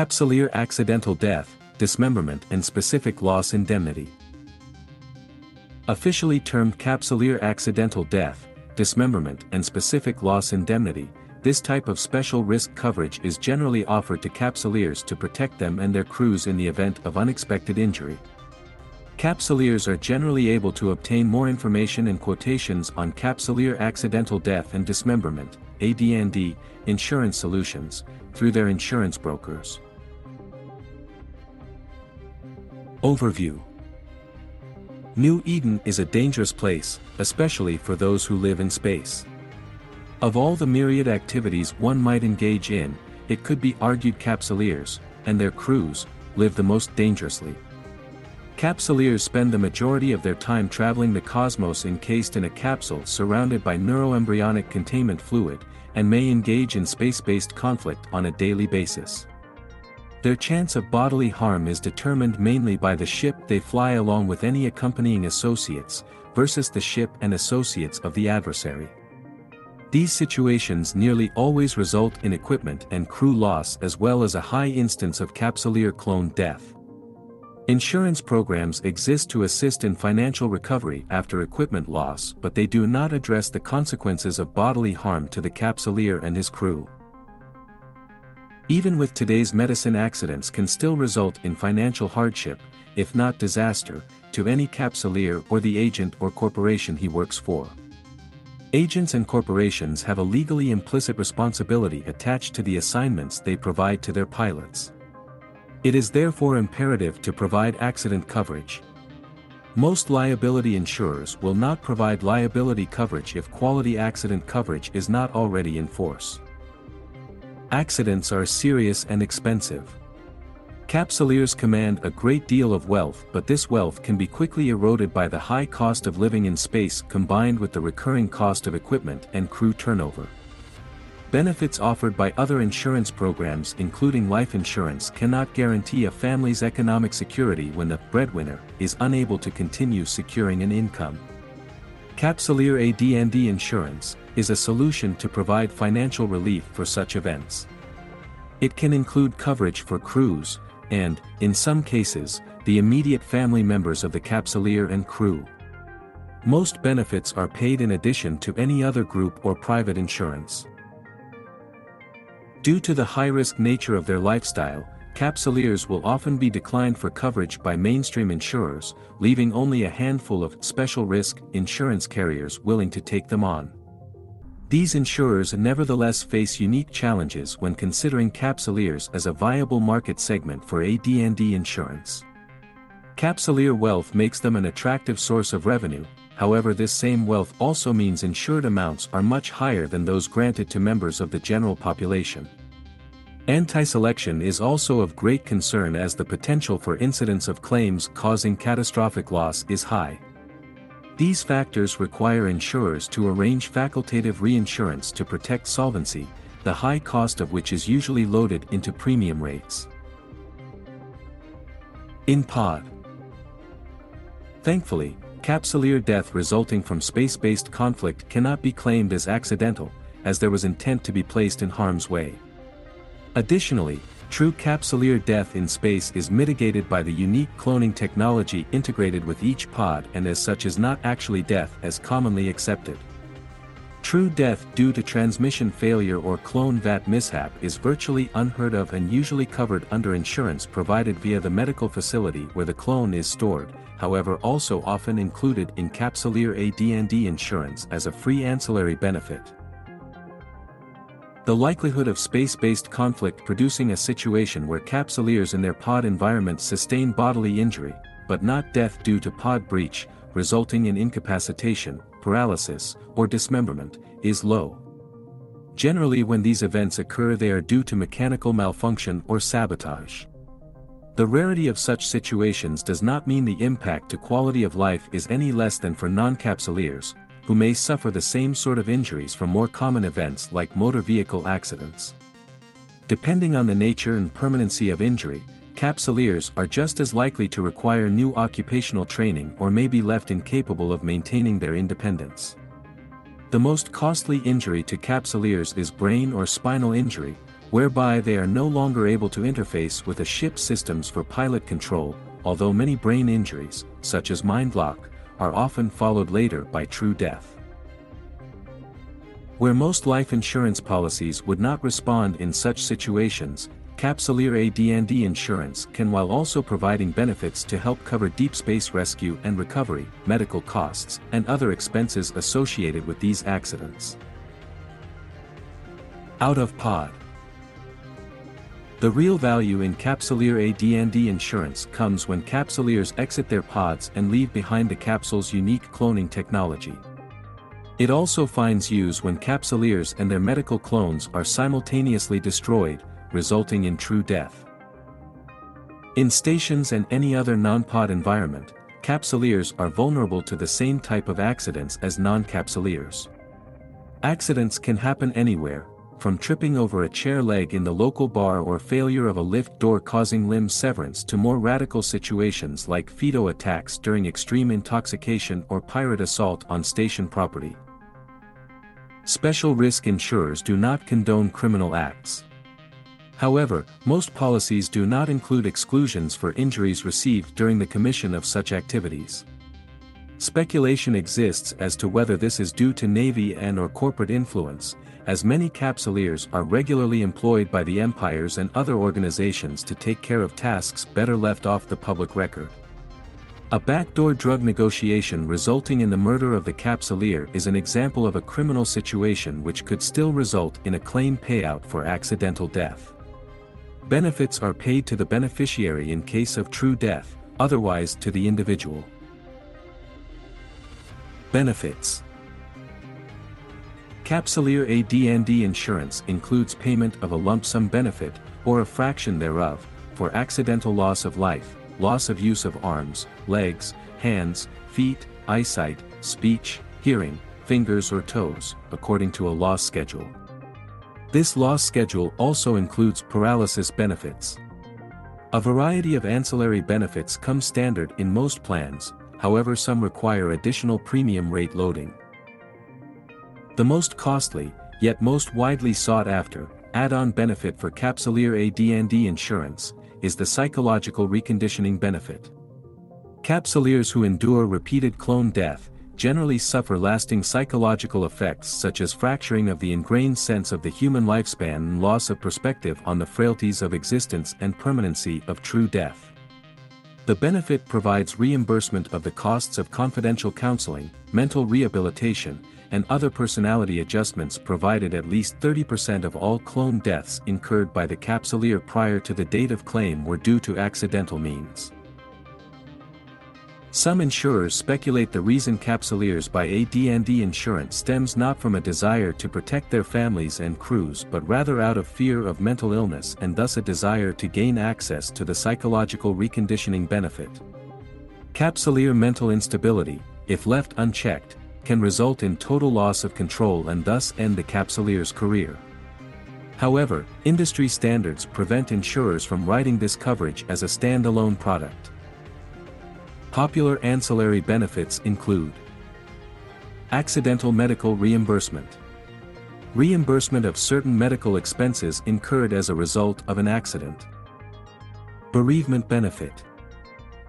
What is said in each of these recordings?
Capsuleer accidental death, dismemberment and specific loss indemnity. Officially termed capsuleer accidental death, dismemberment and specific loss indemnity, this type of special risk coverage is generally offered to capsuleers to protect them and their crews in the event of unexpected injury. Capsuleers are generally able to obtain more information and quotations on capsuleer accidental death and dismemberment, AD&D, insurance solutions, through their insurance brokers. Overview New Eden is a dangerous place, especially for those who live in space. Of all the myriad activities one might engage in, it could be argued capsuleers, and their crews, live the most dangerously. Capsuleers spend the majority of their time traveling the cosmos encased in a capsule surrounded by neuroembryonic containment fluid, and may engage in space-based conflict on a daily basis. Their chance of bodily harm is determined mainly by the ship they fly along with any accompanying associates, versus the ship and associates of the adversary. These situations nearly always result in equipment and crew loss as well as a high instance of capsuleer clone death. Insurance programs exist to assist in financial recovery after equipment loss but they do not address the consequences of bodily harm to the capsuleer and his crew. Even with today's medicine accidents can still result in financial hardship, if not disaster, to any capsuleer or the agent or corporation he works for. Agents and corporations have a legally implicit responsibility attached to the assignments they provide to their pilots. It is therefore imperative to provide accident coverage. Most liability insurers will not provide liability coverage if quality accident coverage is not already in force. Accidents are serious and expensive. Capsuleers command a great deal of wealth but this wealth can be quickly eroded by the high cost of living in space combined with the recurring cost of equipment and crew turnover. Benefits offered by other insurance programs including life insurance cannot guarantee a family's economic security when the breadwinner is unable to continue securing an income. Capsuleer AD&D insurance is a solution to provide financial relief for such events. It can include coverage for crews, and, in some cases, the immediate family members of the capsuleer and crew. Most benefits are paid in addition to any other group or private insurance. Due to the high-risk nature of their lifestyle, capsuleers will often be declined for coverage by mainstream insurers, leaving only a handful of special risk insurance carriers willing to take them on. These insurers nevertheless face unique challenges when considering capsuleers as a viable market segment for AD&D insurance. Capsuleer wealth makes them an attractive source of revenue, however this same wealth also means insured amounts are much higher than those granted to members of the general population. Anti-selection is also of great concern as the potential for incidents of claims causing catastrophic loss is high. These factors require insurers to arrange facultative reinsurance to protect solvency, the high cost of which is usually loaded into premium rates. In pod. Thankfully, capsuleer death resulting from space-based conflict cannot be claimed as accidental, as there was intent to be placed in harm's way. Additionally, true capsuleer death in space is mitigated by the unique cloning technology integrated with each pod and as such is not actually death as commonly accepted. True death due to transmission failure or clone vat mishap is virtually unheard of and usually covered under insurance provided via the medical facility where the clone is stored, however also often included in capsuleer AD&D insurance as a free ancillary benefit. The likelihood of space-based conflict producing a situation where capsuleers in their pod environment sustain bodily injury, but not death due to pod breach, resulting in incapacitation, paralysis, or dismemberment, is low. Generally when these events occur they are due to mechanical malfunction or sabotage. The rarity of such situations does not mean the impact to quality of life is any less than for non-capsuleers, who may suffer the same sort of injuries from more common events like motor vehicle accidents. Depending on the nature and permanency of injury, capsuleers are just as likely to require new occupational training or may be left incapable of maintaining their independence. The most costly injury to capsuleers is brain or spinal injury, whereby they are no longer able to interface with a ship's systems for pilot control, although many brain injuries, such as mind lock, are often followed later by true death. Where most life insurance policies would not respond in such situations, Capsuleer AD&D insurance can while also providing benefits to help cover deep space rescue and recovery, medical costs, and other expenses associated with these accidents. Out of pod. The real value in Capsuleer AD&D insurance comes when capsuleers exit their pods and leave behind the capsule's unique cloning technology. It also finds use when capsuleers and their medical clones are simultaneously destroyed, resulting in true death. In stations and any other non-pod environment, capsuleers are vulnerable to the same type of accidents as non-capsuleers. Accidents can happen anywhere, from tripping over a chair leg in the local bar or failure of a lift door causing limb severance to more radical situations like fedo attacks during extreme intoxication or pirate assault on station property. Special risk insurers do not condone criminal acts. However, most policies do not include exclusions for injuries received during the commission of such activities. Speculation exists as to whether this is due to Navy and or corporate influence, as many capsuleers are regularly employed by the empires and other organizations to take care of tasks better left off the public record. A backdoor drug negotiation resulting in the murder of the capsuleer is an example of a criminal situation which could still result in a claim payout for accidental death. Benefits are paid to the beneficiary in case of true death, otherwise to the individual. Benefits Capsuleer AD&D insurance includes payment of a lump sum benefit, or a fraction thereof, for accidental loss of life, loss of use of arms, legs, hands, feet, eyesight, speech, hearing, fingers or toes, according to a loss schedule. This loss schedule also includes paralysis benefits. A variety of ancillary benefits come standard in most plans, however some require additional premium rate loading. The most costly, yet most widely sought after, add-on benefit for Capsuleer AD&D insurance, is the psychological reconditioning benefit. Capsuleers who endure repeated clone death, generally suffer lasting psychological effects such as fracturing of the ingrained sense of the human lifespan and loss of perspective on the frailties of existence and permanency of true death. The benefit provides reimbursement of the costs of confidential counseling, mental rehabilitation, and other personality adjustments provided at least 30% of all clone deaths incurred by the capsuleer prior to the date of claim were due to accidental means. Some insurers speculate the reason capsuleers buy AD&D insurance stems not from a desire to protect their families and crews but rather out of fear of mental illness and thus a desire to gain access to the psychological reconditioning benefit. Capsuleer mental instability, if left unchecked, can result in total loss of control and thus end the capsuleer's career. However, industry standards prevent insurers from writing this coverage as a standalone product. Popular ancillary benefits include Accidental medical reimbursement. Reimbursement of certain medical expenses incurred as a result of an accident. Bereavement benefit.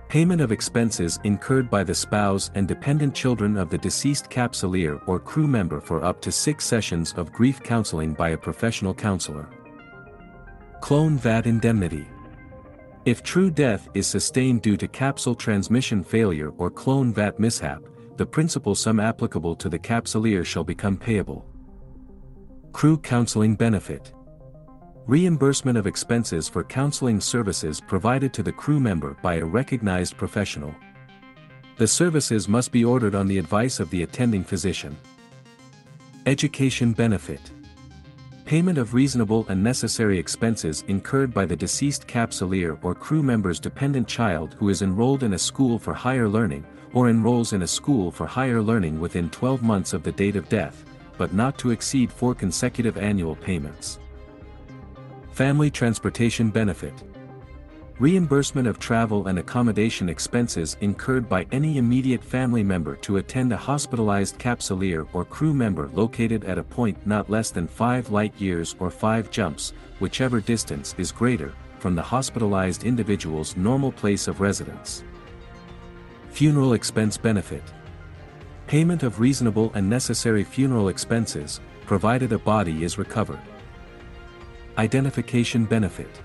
Payment of expenses incurred by the spouse and dependent children of the deceased capsuleer or crew member for up to six sessions of grief counseling by a professional counselor. Clone VAT indemnity. If true death is sustained due to capsule transmission failure or clone VAT mishap, the principal sum applicable to the capsuleer shall become payable. Crew Counseling Benefit Reimbursement of expenses for counseling services provided to the crew member by a recognized professional. The services must be ordered on the advice of the attending physician. Education Benefit Payment of reasonable and necessary expenses incurred by the deceased capsuleer or crew member's dependent child who is enrolled in a school for higher learning, or enrolls in a school for higher learning within 12 months of the date of death, but not to exceed four consecutive annual payments. Family Transportation Benefit Reimbursement of travel and accommodation expenses incurred by any immediate family member to attend a hospitalized capsuleer or crew member located at a point not less than 5 light years or 5 jumps, whichever distance is greater, from the hospitalized individual's normal place of residence. Funeral expense benefit. Payment of reasonable and necessary funeral expenses, provided a body is recovered. Identification benefit.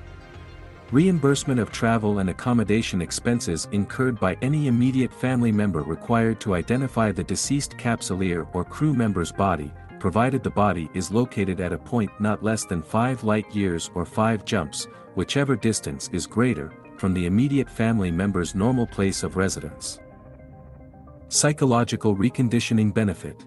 Reimbursement of travel and accommodation expenses incurred by any immediate family member required to identify the deceased capsuleer or crew member's body, provided the body is located at a point not less than 5 light years or 5 jumps, whichever distance is greater, from the immediate family member's normal place of residence. Psychological reconditioning benefit.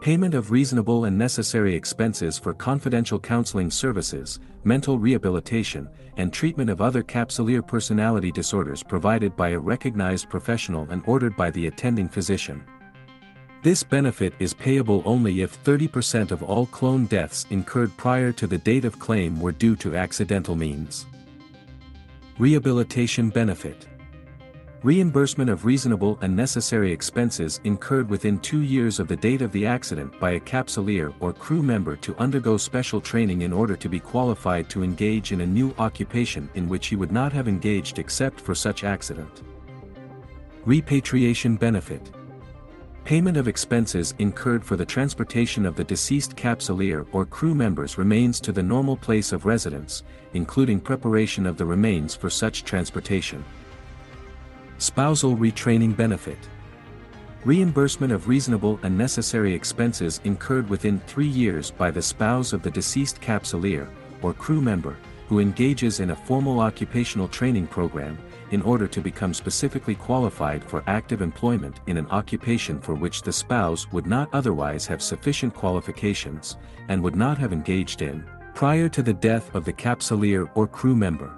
Payment of reasonable and necessary expenses for confidential counseling services, mental rehabilitation, and treatment of other capsuleer personality disorders provided by a recognized professional and ordered by the attending physician. This benefit is payable only if 30% of all clone deaths incurred prior to the date of claim were due to accidental means. Rehabilitation Benefit Reimbursement of reasonable and necessary expenses incurred within two years of the date of the accident by a capsuleer or crew member to undergo special training in order to be qualified to engage in a new occupation in which he would not have engaged except for such accident. Repatriation Benefit Payment of expenses incurred for the transportation of the deceased capsuleer or crew members remains to the normal place of residence, including preparation of the remains for such transportation. Spousal retraining benefit. Reimbursement of reasonable and necessary expenses incurred within three years by the spouse of the deceased capsuleer, or crew member, who engages in a formal occupational training program, in order to become specifically qualified for active employment in an occupation for which the spouse would not otherwise have sufficient qualifications, and would not have engaged in, prior to the death of the capsuleer or crew member.